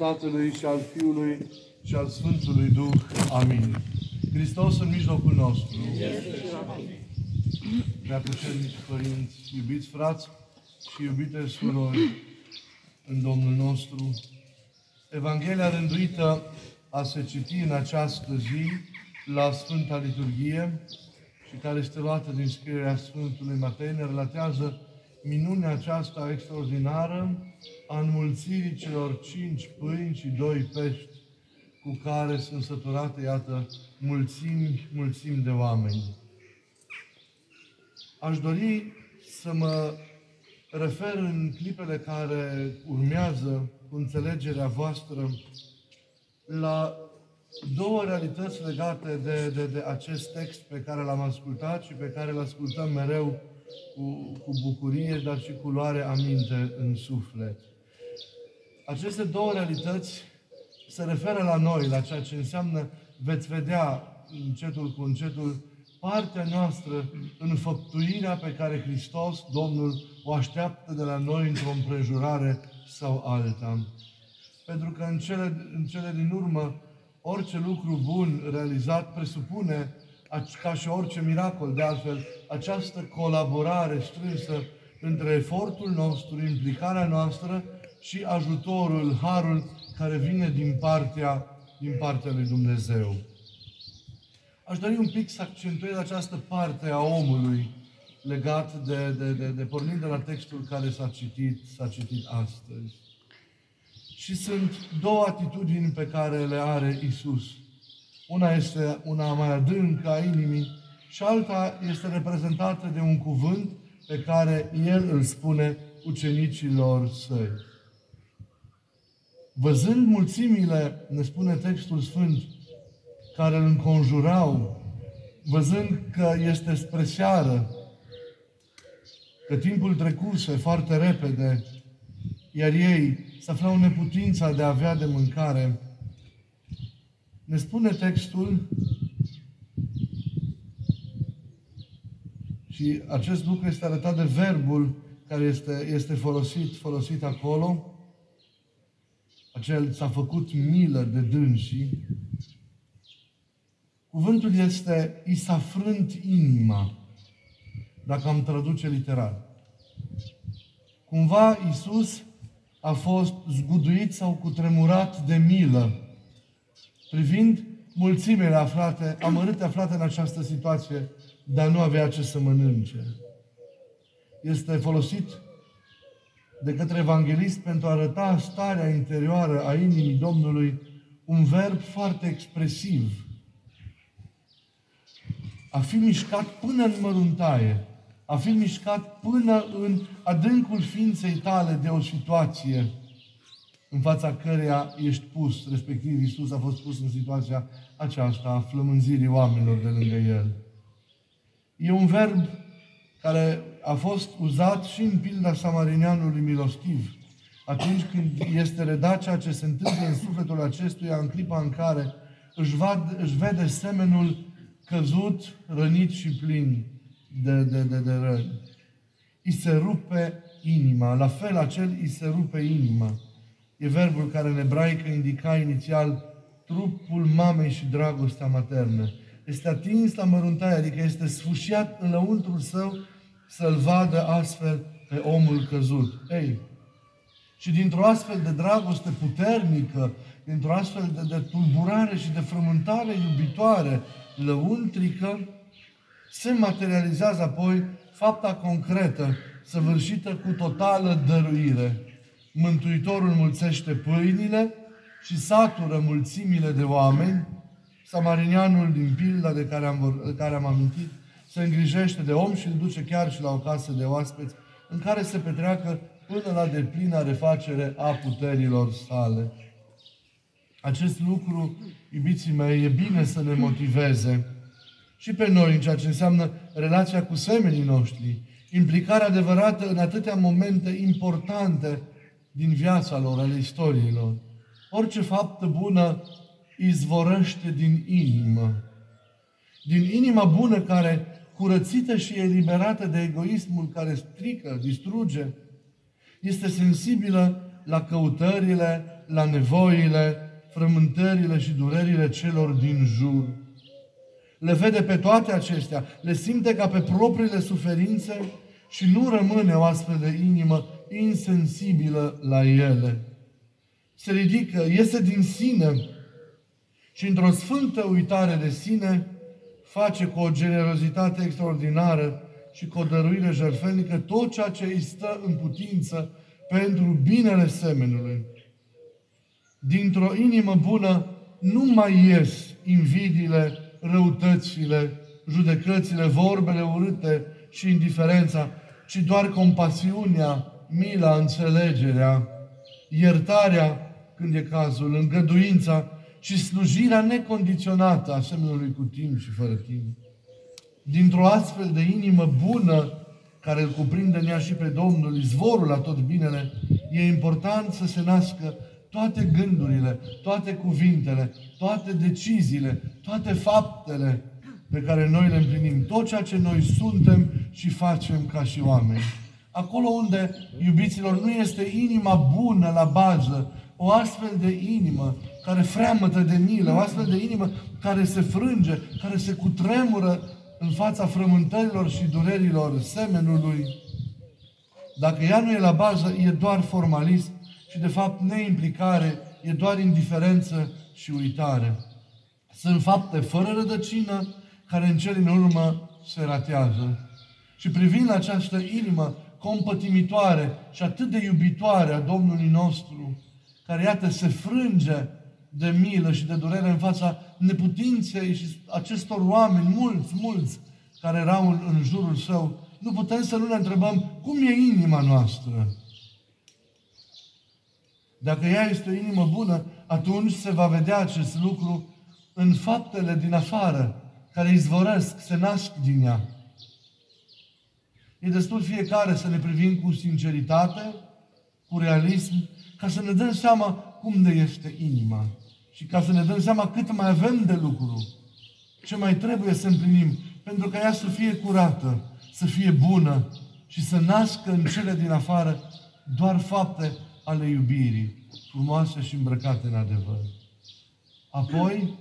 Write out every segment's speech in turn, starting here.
Tatălui și al Fiului și al Sfântului Duh. Amin. Hristos în mijlocul nostru. Prea puternici părinți, iubiți frați și iubite surori în Domnul nostru, Evanghelia rânduită a se citi în această zi la Sfânta Liturghie și care este luată din scrierea Sfântului Matei, ne relatează minunea aceasta extraordinară a înmulțirii celor cinci pâini și doi pești cu care sunt săturate, iată, mulțimi, mulțimi de oameni. Aș dori să mă refer în clipele care urmează cu înțelegerea voastră la două realități legate de, de, de acest text pe care l-am ascultat și pe care îl ascultăm mereu cu, cu bucurie, dar și cu luare aminte în suflet. Aceste două realități se referă la noi, la ceea ce înseamnă, veți vedea încetul cu încetul, partea noastră în făptuirea pe care Hristos, Domnul, o așteaptă de la noi într-o împrejurare sau alta. Pentru că în cele, în cele din urmă, orice lucru bun realizat presupune, ca și orice miracol de altfel, această colaborare strânsă între efortul nostru, implicarea noastră și ajutorul, harul care vine din partea, din partea lui Dumnezeu. Aș dori un pic să accentuez această parte a omului legat de, de, de, de pornind de la textul care s-a citit, s-a citit astăzi. Și sunt două atitudini pe care le are Isus. Una este una mai adâncă a inimii și alta este reprezentată de un cuvânt pe care El îl spune ucenicilor săi. Văzând mulțimile, ne spune textul Sfânt, care îl înconjurau, văzând că este spre seară, că timpul trecuse foarte repede, iar ei se aflau în neputința de a avea de mâncare, ne spune textul și acest lucru este arătat de verbul care este, este folosit, folosit acolo, acel s-a făcut milă de dânsii, cuvântul este i s-a frânt inima, dacă am traduce literal. Cumva Isus a fost zguduit sau cutremurat de milă, privind mulțimile aflate, amărâte aflate în această situație, dar nu avea ce să mănânce. Este folosit de către evanghelist pentru a arăta starea interioară a inimii Domnului un verb foarte expresiv. A fi mișcat până în măruntaie, a fi mișcat până în adâncul ființei tale de o situație în fața căreia ești pus, respectiv Iisus a fost pus în situația aceasta a flămânzirii oamenilor de lângă El. E un verb care a fost uzat și în pilda samarineanului milostiv. Atunci când este redat ceea ce se întâmplă în sufletul acestuia în clipa în care își, vad, își vede semenul căzut, rănit și plin de, de, de, de răni. I se rupe inima. La fel, acel i se rupe inima. E verbul care în ebraică indica inițial trupul mamei și dragostea maternă. Este atins la măruntaie, adică este sfâșiat în lăuntrul său să-l vadă astfel pe omul căzut. Ei, și dintr-o astfel de dragoste puternică, dintr-o astfel de, de tulburare și de frământare iubitoare, lăuntrică, se materializează apoi fapta concretă, săvârșită cu totală dăruire. Mântuitorul mulțește pâinile și satură mulțimile de oameni. Samarinianul din pilda de care am, de care am amintit se îngrijește de om și îl duce chiar și la o casă de oaspeți în care se petreacă până la deplină refacere a puterilor sale. Acest lucru, iubiții mei, e bine să ne motiveze și pe noi în ceea ce înseamnă relația cu semenii noștri, implicarea adevărată în atâtea momente importante din viața lor, ale istoriilor. Orice faptă bună izvorăște din inimă. Din inima bună care curățită și eliberată de egoismul care strică, distruge, este sensibilă la căutările, la nevoile, frământările și durerile celor din jur. Le vede pe toate acestea, le simte ca pe propriile suferințe și nu rămâne o astfel de inimă insensibilă la ele. Se ridică, iese din sine și într-o sfântă uitare de sine face cu o generozitate extraordinară și cu o dăruire jertfelnică tot ceea ce îi stă în putință pentru binele semenului. Dintr-o inimă bună nu mai ies invidiile, răutățile, judecățile, vorbele urâte și indiferența, ci doar compasiunea, mila, înțelegerea, iertarea când e cazul, îngăduința și slujirea necondiționată a semnului cu timp și fără timp. Dintr-o astfel de inimă bună, care îl cuprinde în ea și pe Domnul, izvorul la tot binele, e important să se nască toate gândurile, toate cuvintele, toate deciziile, toate faptele pe care noi le împlinim, tot ceea ce noi suntem și facem ca și oameni. Acolo unde, iubiților, nu este inima bună la bază, o astfel de inimă care freamătă de milă, o astfel de inimă care se frânge, care se cutremură în fața frământărilor și durerilor semenului, dacă ea nu e la bază, e doar formalism și de fapt neimplicare, e doar indiferență și uitare. Sunt fapte fără rădăcină care în cel din urmă se ratează. Și privind la această inimă compătimitoare și atât de iubitoare a Domnului nostru, care iată se frânge de milă și de durere în fața neputinței și acestor oameni, mulți, mulți, care erau în, în jurul său, nu putem să nu ne întrebăm cum e inima noastră. Dacă ea este o inimă bună, atunci se va vedea acest lucru în faptele din afară, care izvorăsc, se nasc din ea. E destul fiecare să ne privim cu sinceritate, cu realism, ca să ne dăm seama cum de este inima. Și ca să ne dăm seama cât mai avem de lucru, ce mai trebuie să împlinim, pentru ca ea să fie curată, să fie bună și să nască în cele din afară doar fapte ale iubirii, frumoase și îmbrăcate în adevăr. Apoi,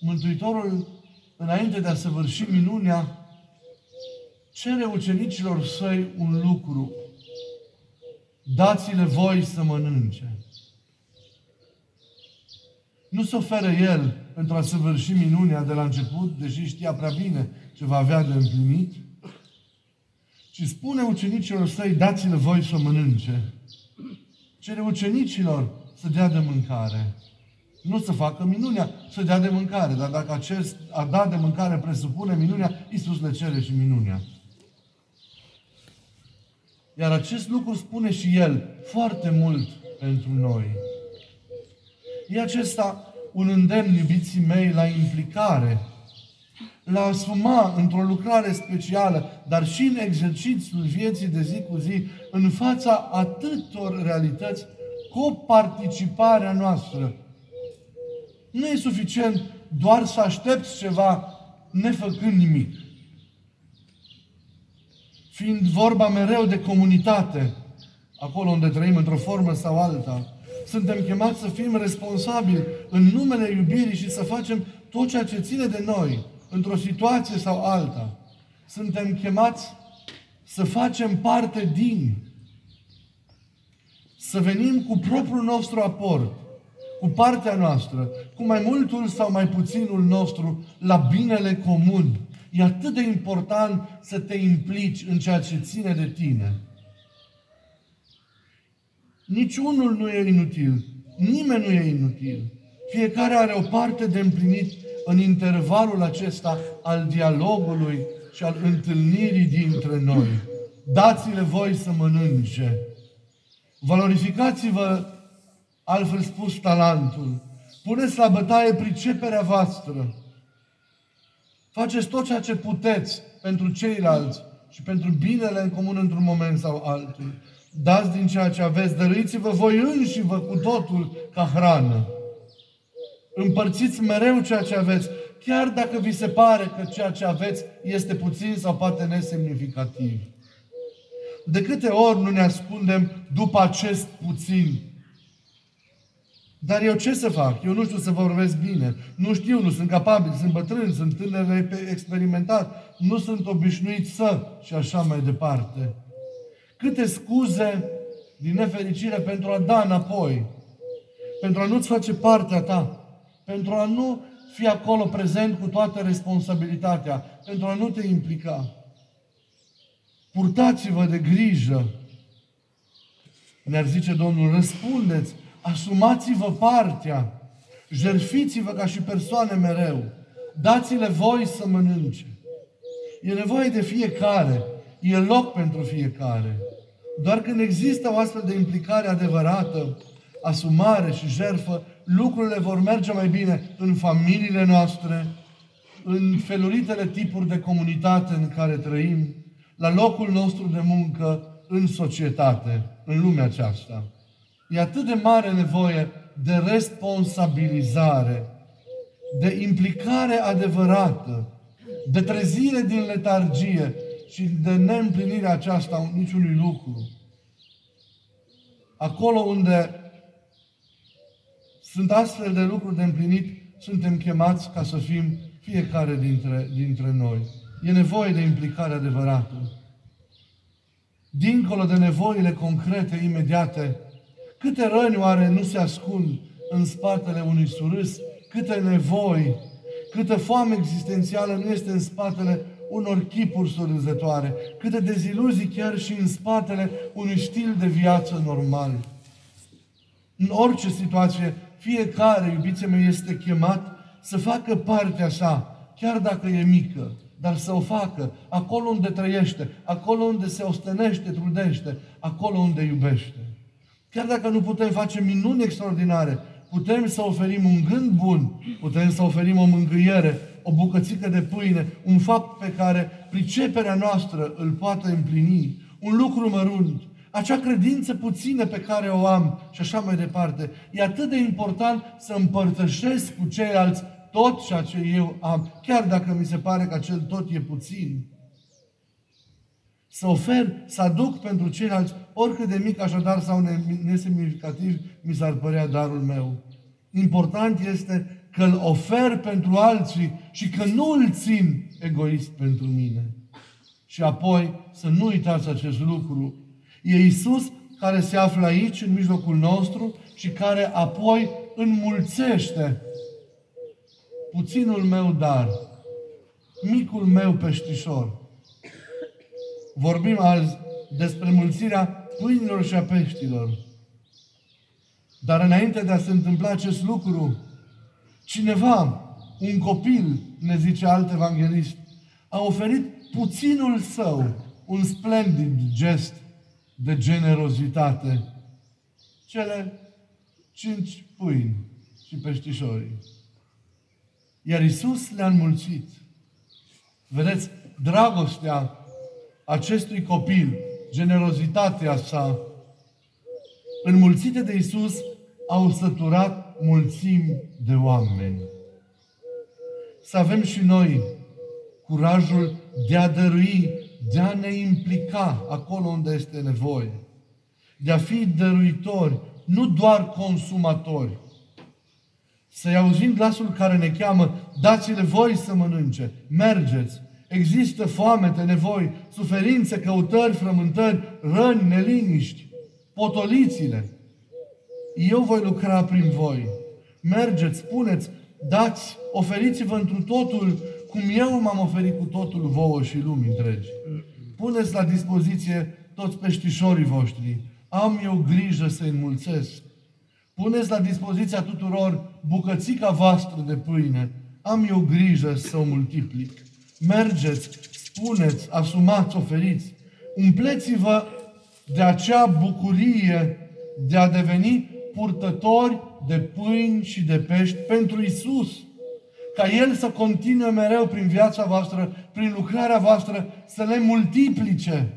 Mântuitorul, înainte de a săvârși minunea, cere ucenicilor săi un lucru. Dați-le voi să mănânce. Nu se oferă El pentru a săvârși minunea de la început, deși știa prea bine ce va avea de împlinit, ci spune ucenicilor săi, dați-le voi să mănânce. Cere ucenicilor să dea de mâncare. Nu să facă minunea, să dea de mâncare. Dar dacă acest a dat de mâncare presupune minunea, Iisus le cere și minunea. Iar acest lucru spune și El foarte mult pentru noi. E acesta un îndemn, iubiții mei, la implicare, la a asuma într-o lucrare specială, dar și în exercițiul vieții de zi cu zi, în fața atâtor realități, cu participarea noastră. Nu e suficient doar să aștepți ceva nefăcând nimic. Fiind vorba mereu de comunitate, acolo unde trăim într-o formă sau alta, suntem chemați să fim responsabili în numele iubirii și să facem tot ceea ce ține de noi, într-o situație sau alta. Suntem chemați să facem parte din, să venim cu propriul nostru aport, cu partea noastră, cu mai multul sau mai puținul nostru, la binele comun. E atât de important să te implici în ceea ce ține de tine. Niciunul nu e inutil. Nimeni nu e inutil. Fiecare are o parte de împlinit în intervalul acesta al dialogului și al întâlnirii dintre noi. Dați-le voi să mănânce. Valorificați-vă, altfel spus, talentul. Puneți la bătaie priceperea voastră. Faceți tot ceea ce puteți pentru ceilalți și pentru binele în comun într-un moment sau altul. Dați din ceea ce aveți, dăruiți-vă voi înși vă cu totul ca hrană. Împărțiți mereu ceea ce aveți, chiar dacă vi se pare că ceea ce aveți este puțin sau poate nesemnificativ. De câte ori nu ne ascundem după acest puțin Dar eu ce să fac? Eu nu știu să vorbesc bine. Nu știu, nu sunt capabil, sunt bătrân, sunt tânăr experimentat, nu sunt obișnuit să și așa mai departe. Câte scuze din nefericire pentru a da înapoi, pentru a nu-ți face partea ta, pentru a nu fi acolo prezent cu toată responsabilitatea, pentru a nu te implica. Purtați-vă de grijă. Ne-ar zice Domnul, răspundeți, asumați-vă partea, jerfiți-vă ca și persoane mereu, dați-le voi să mănânce. E nevoie de fiecare, e loc pentru fiecare. Doar când există o astfel de implicare adevărată, asumare și jerfă, lucrurile vor merge mai bine în familiile noastre, în feluritele tipuri de comunitate în care trăim, la locul nostru de muncă, în societate, în lumea aceasta. E atât de mare nevoie de responsabilizare, de implicare adevărată, de trezire din letargie și de neîmplinirea aceasta niciunui lucru. Acolo unde sunt astfel de lucruri de împlinit, suntem chemați ca să fim fiecare dintre, dintre noi. E nevoie de implicare adevărată. Dincolo de nevoile concrete, imediate, câte răni oare nu se ascund în spatele unui surâs, câte nevoi, câtă foame existențială nu este în spatele unor chipuri surânzătoare, câte deziluzii chiar și în spatele unui stil de viață normal. În orice situație, fiecare, iubiții mei, este chemat să facă partea sa, chiar dacă e mică, dar să o facă acolo unde trăiește, acolo unde se ostenește, trudește, acolo unde iubește. Chiar dacă nu putem face minuni extraordinare, putem să oferim un gând bun, putem să oferim o mângâiere, o bucățică de pâine, un fapt pe care priceperea noastră îl poate împlini, un lucru mărunt, acea credință puțină pe care o am și așa mai departe. E atât de important să împărtășesc cu ceilalți tot ceea ce eu am, chiar dacă mi se pare că acel tot e puțin. Să ofer, să aduc pentru ceilalți, oricât de mic așadar sau nesemnificativ mi s-ar părea darul meu. Important este că îl ofer pentru alții și că nu îl țin egoist pentru mine. Și apoi să nu uitați acest lucru. E Isus care se află aici, în mijlocul nostru și care apoi înmulțește puținul meu dar, micul meu peștișor. Vorbim azi despre mulțirea pâinilor și a peștilor. Dar înainte de a se întâmpla acest lucru, cineva, un copil, ne zice alt evanghelist, a oferit puținul său, un splendid gest de generozitate. Cele cinci pâini și peștișorii. Iar Isus le-a înmulțit. Vedeți, dragostea acestui copil, generozitatea sa, înmulțite de Isus, au săturat mulțimi de oameni. Să avem și noi curajul de a dărui, de a ne implica acolo unde este nevoie, de a fi dăruitori, nu doar consumatori. Să-i auzim glasul care ne cheamă, dați-le voi să mănânce, mergeți, Există foamete, nevoi, suferințe, căutări, frământări, răni, neliniști, potolițile. Eu voi lucra prin voi. Mergeți, spuneți, dați, oferiți-vă întru totul cum eu m-am oferit cu totul vouă și lumii întregi. Puneți la dispoziție toți peștișorii voștri. Am eu grijă să-i înmulțesc. Puneți la dispoziția tuturor bucățica voastră de pâine. Am eu grijă să o multiplic. Mergeți, spuneți, asumați, oferiți. Umpleți-vă de acea bucurie de a deveni purtători de pâini și de pești pentru Isus. Ca El să continue mereu prin viața voastră, prin lucrarea voastră, să le multiplice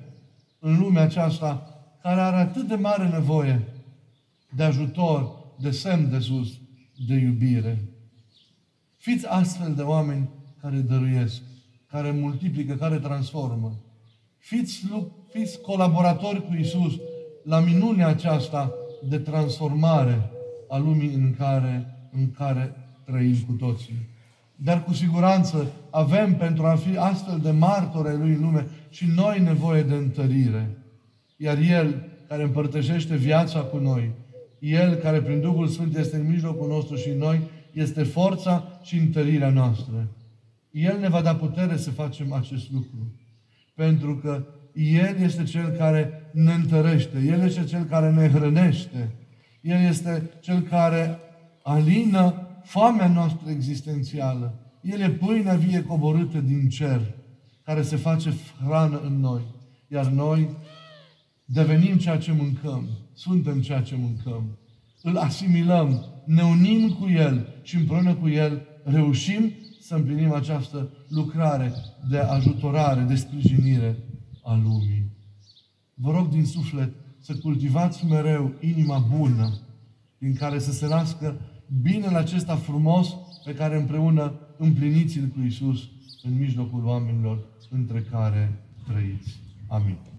în lumea aceasta care are atât de mare nevoie de ajutor, de semn de sus, de iubire. Fiți astfel de oameni care dăruiesc care multiplică, care transformă. Fiți, fiți colaboratori cu Isus la minunea aceasta de transformare a lumii în care, în care trăim cu toții. Dar cu siguranță avem pentru a fi astfel de martori ai Lui în lume și noi nevoie de întărire. Iar El, care împărtășește viața cu noi, El care prin Duhul Sfânt este în mijlocul nostru și noi, este forța și întărirea noastră. El ne va da putere să facem acest lucru. Pentru că El este Cel care ne întărește. El este Cel care ne hrănește. El este Cel care alină foamea noastră existențială. El e pâinea vie coborâtă din cer, care se face hrană în noi. Iar noi devenim ceea ce mâncăm, suntem ceea ce mâncăm. Îl asimilăm, ne unim cu El și împreună cu El reușim să împlinim această lucrare de ajutorare, de sprijinire a lumii. Vă rog din suflet să cultivați mereu inima bună, din care să se nască binele acesta frumos pe care împreună împliniți-l cu Isus în mijlocul oamenilor între care trăiți. Amin.